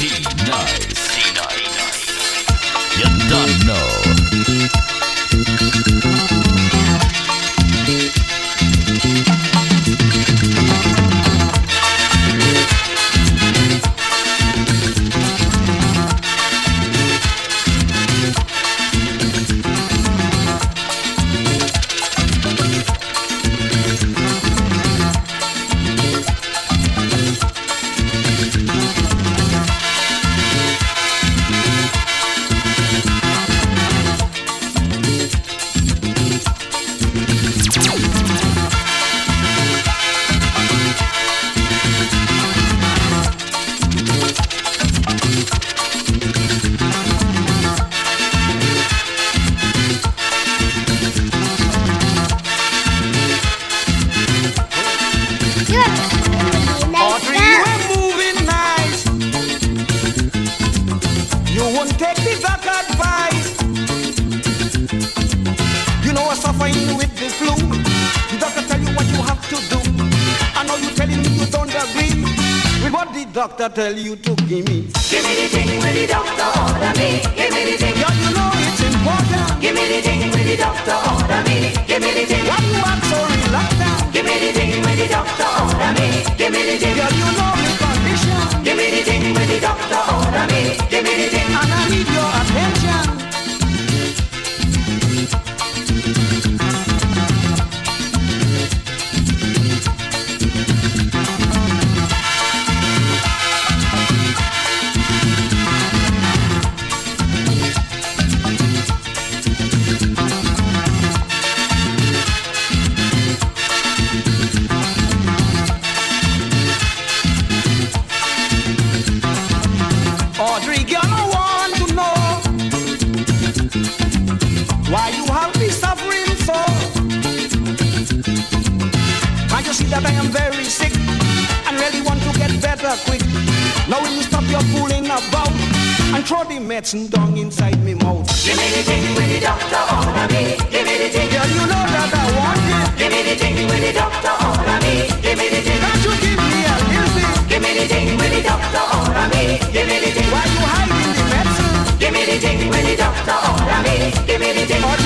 doctor me. Give me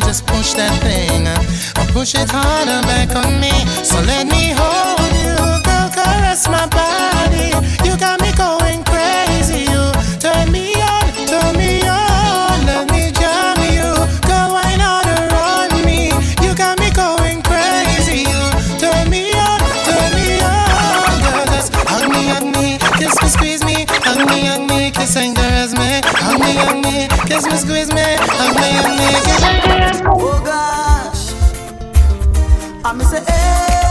boy, just push that thing. Or push it harder back on me. So let me hold you, girl, caress my body. You got me going crazy. You turn me on, turn me on. Let me jam you, girl, why not around me? You got me going crazy. You turn me on, turn me on. Girl, just hug me, hug me, kiss me, squeeze me, hug me, hug me, kiss and caress me, hug me, hug me, kiss me, squeeze me, hug me, hug me, kiss me. Oh gosh, I'm say, hey.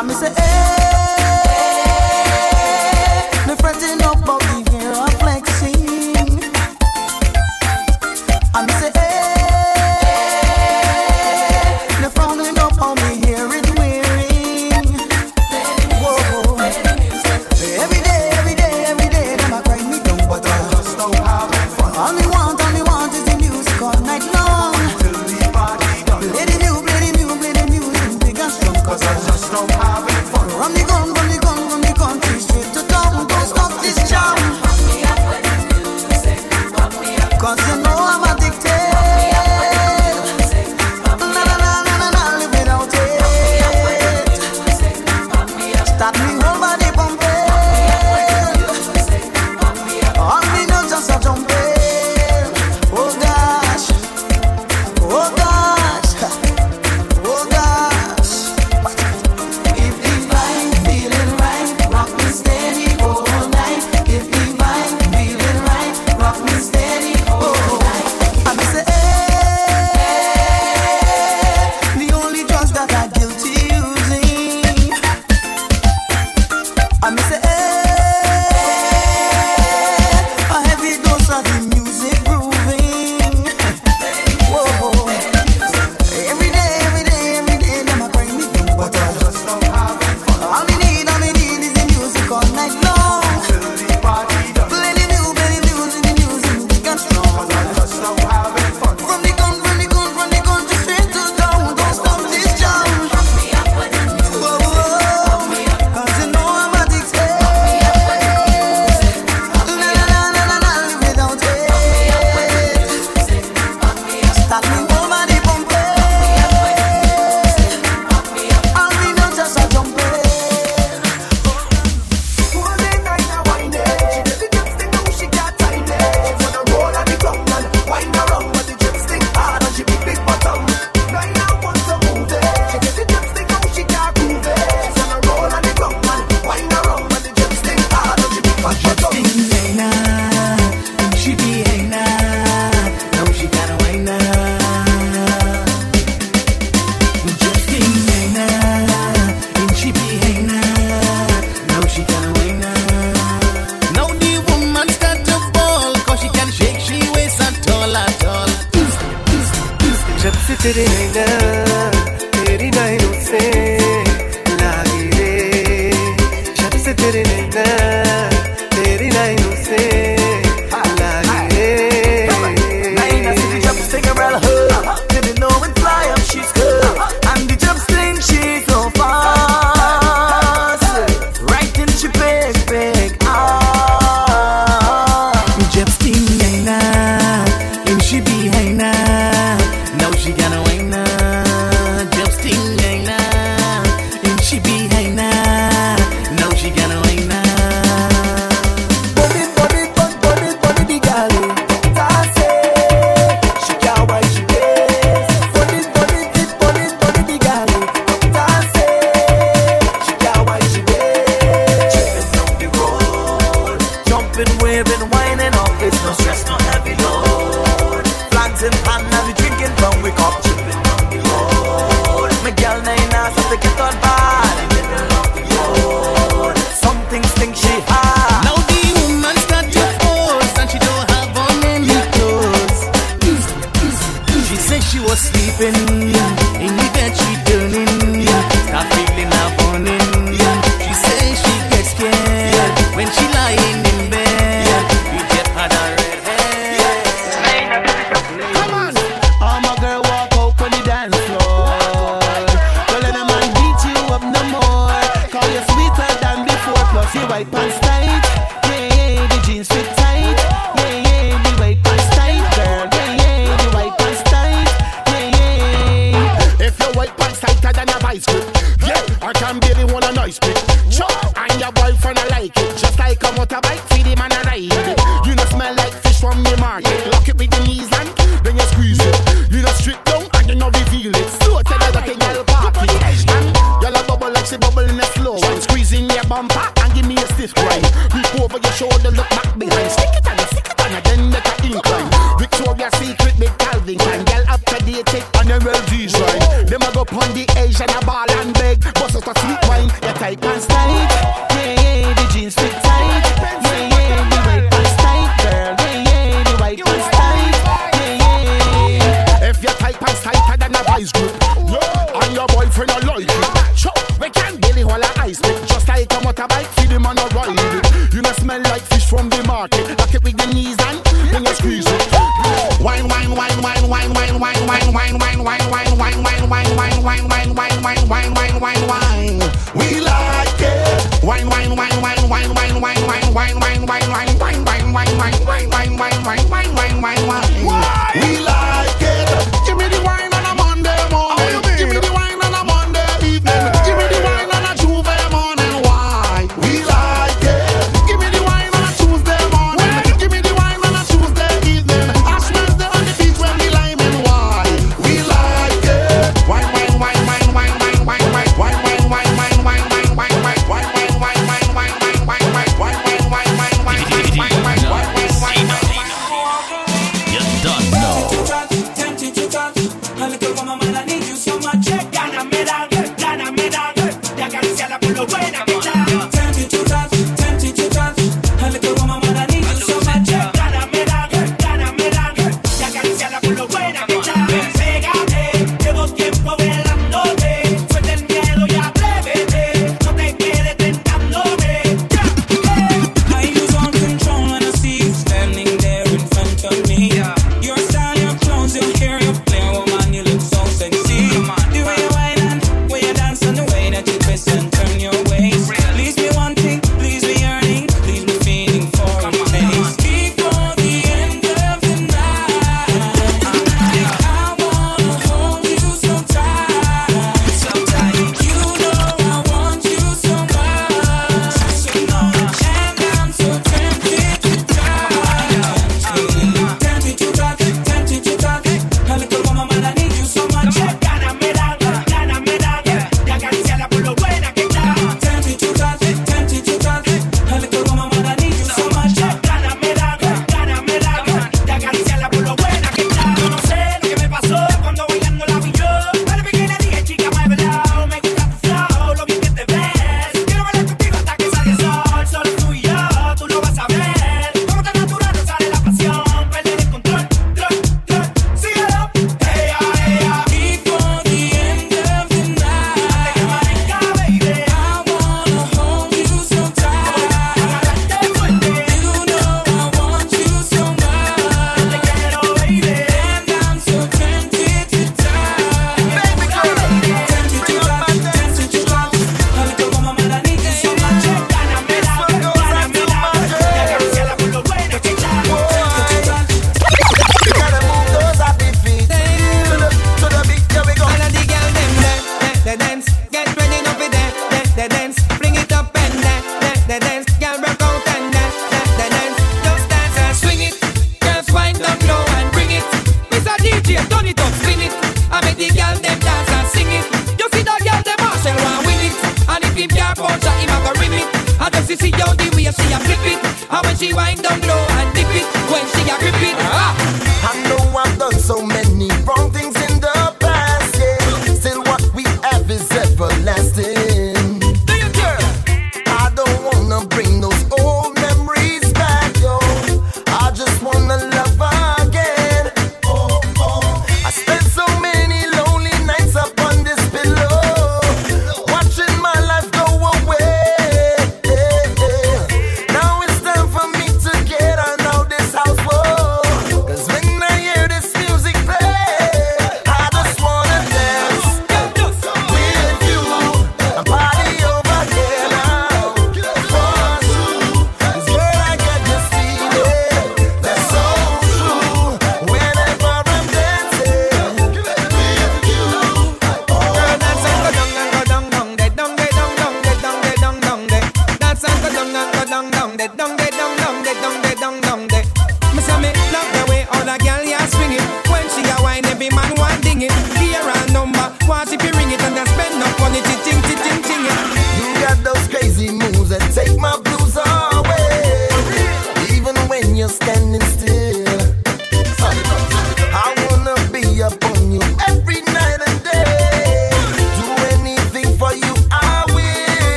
I me say, hey,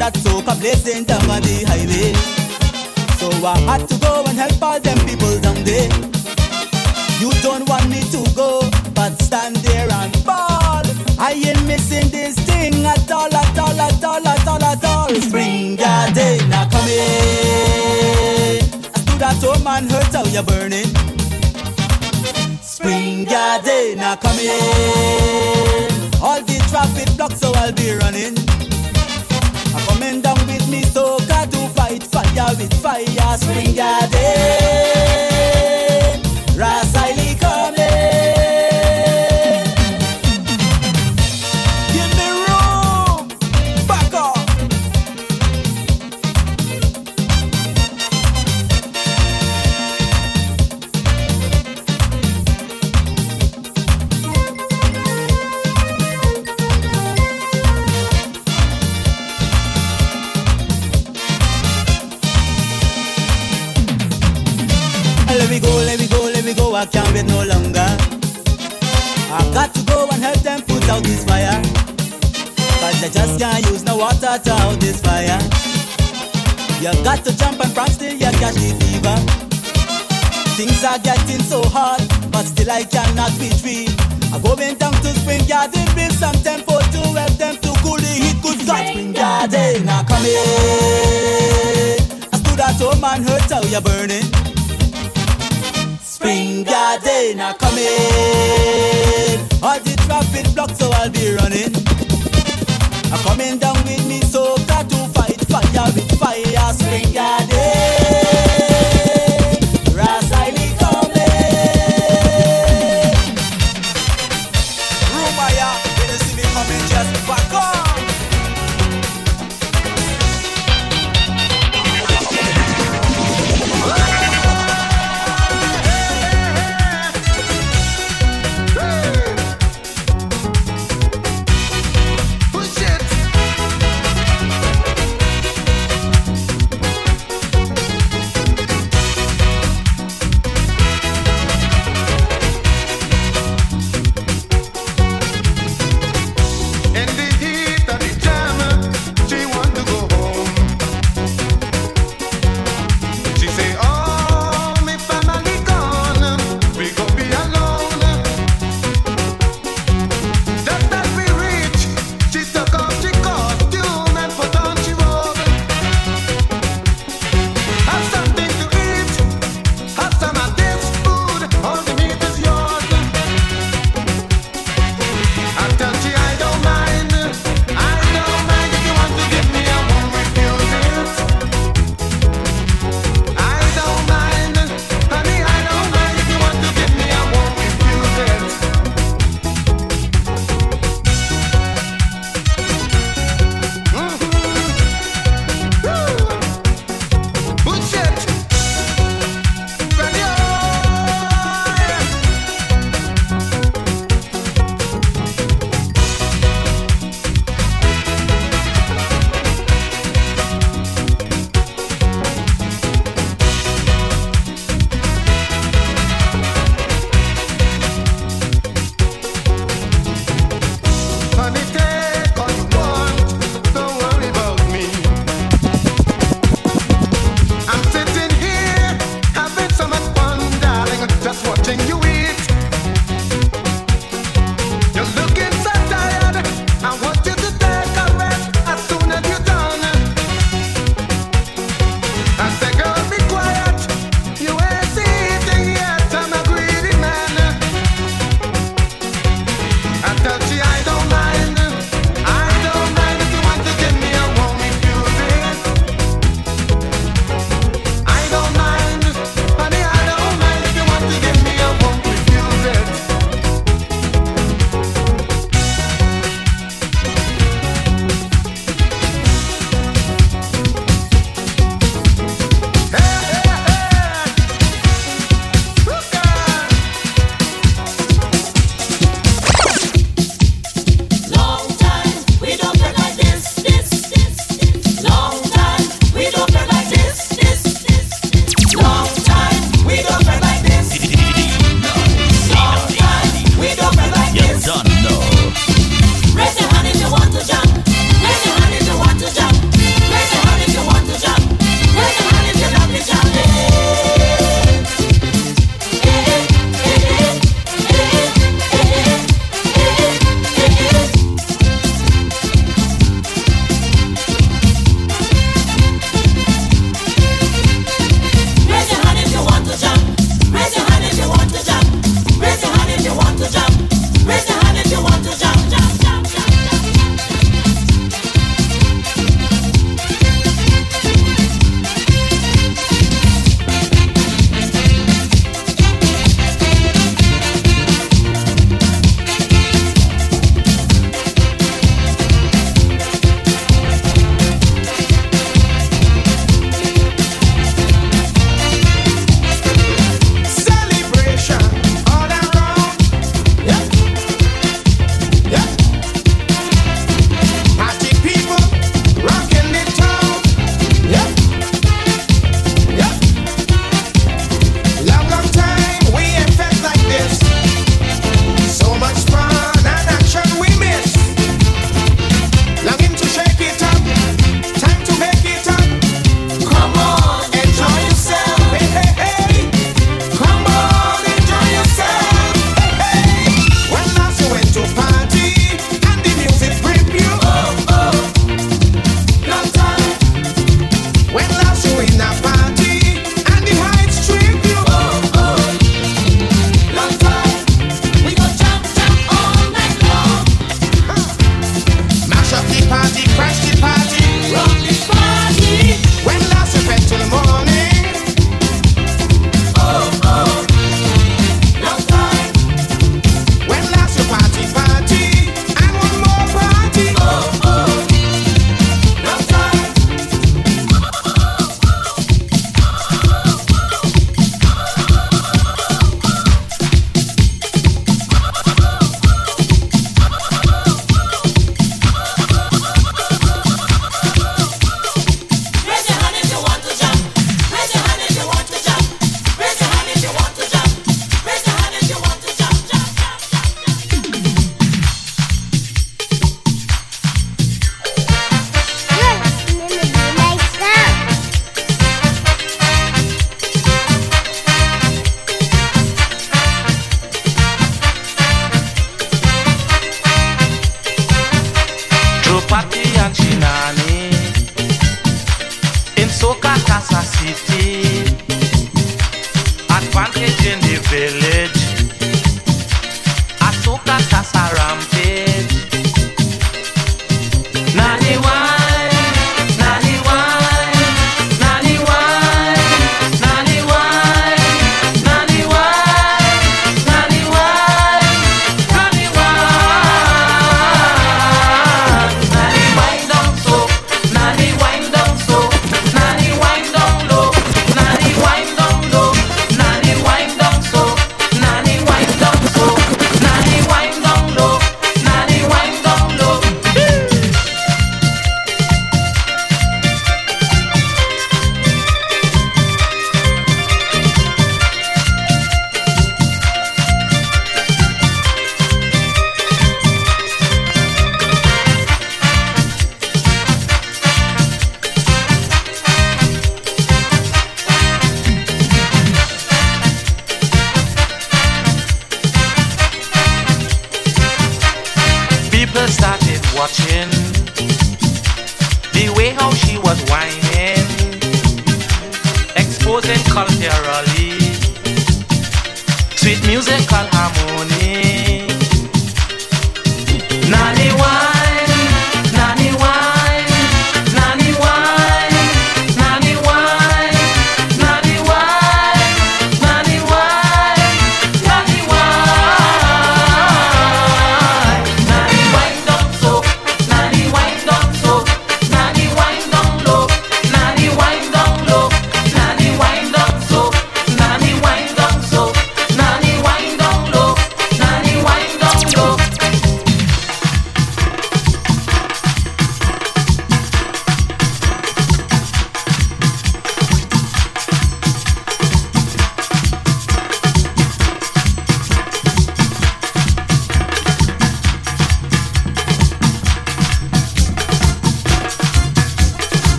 that soca blazing down on the highway. So I had to go and help all them people down there. You don't want me to go, but stand there and ball. I ain't missing this thing at all, at all, at all, at all, at all. Spring garden, now come in. I stood at home and heard how you're burning. Spring garden, now come in. All the traffic blocked, so I'll be running. Coming down with me, so got to fight fire with fire. Spring garden, Rasaili out this fire. Cause I just can't use no water to out this fire. You got to jump and prance till you catch the fever. Things are getting so hard, but still I cannot retreat. I'm going down to Spring Garden with some tempo to help them to cool the heat. Good God, Spring Garden, now come in. I stood at home and heard how you're burning. Spring Garden, come in. All the traffic blocked, so I'll be running. I'm coming down with me, so got to fight fire with fire. Spring Garden,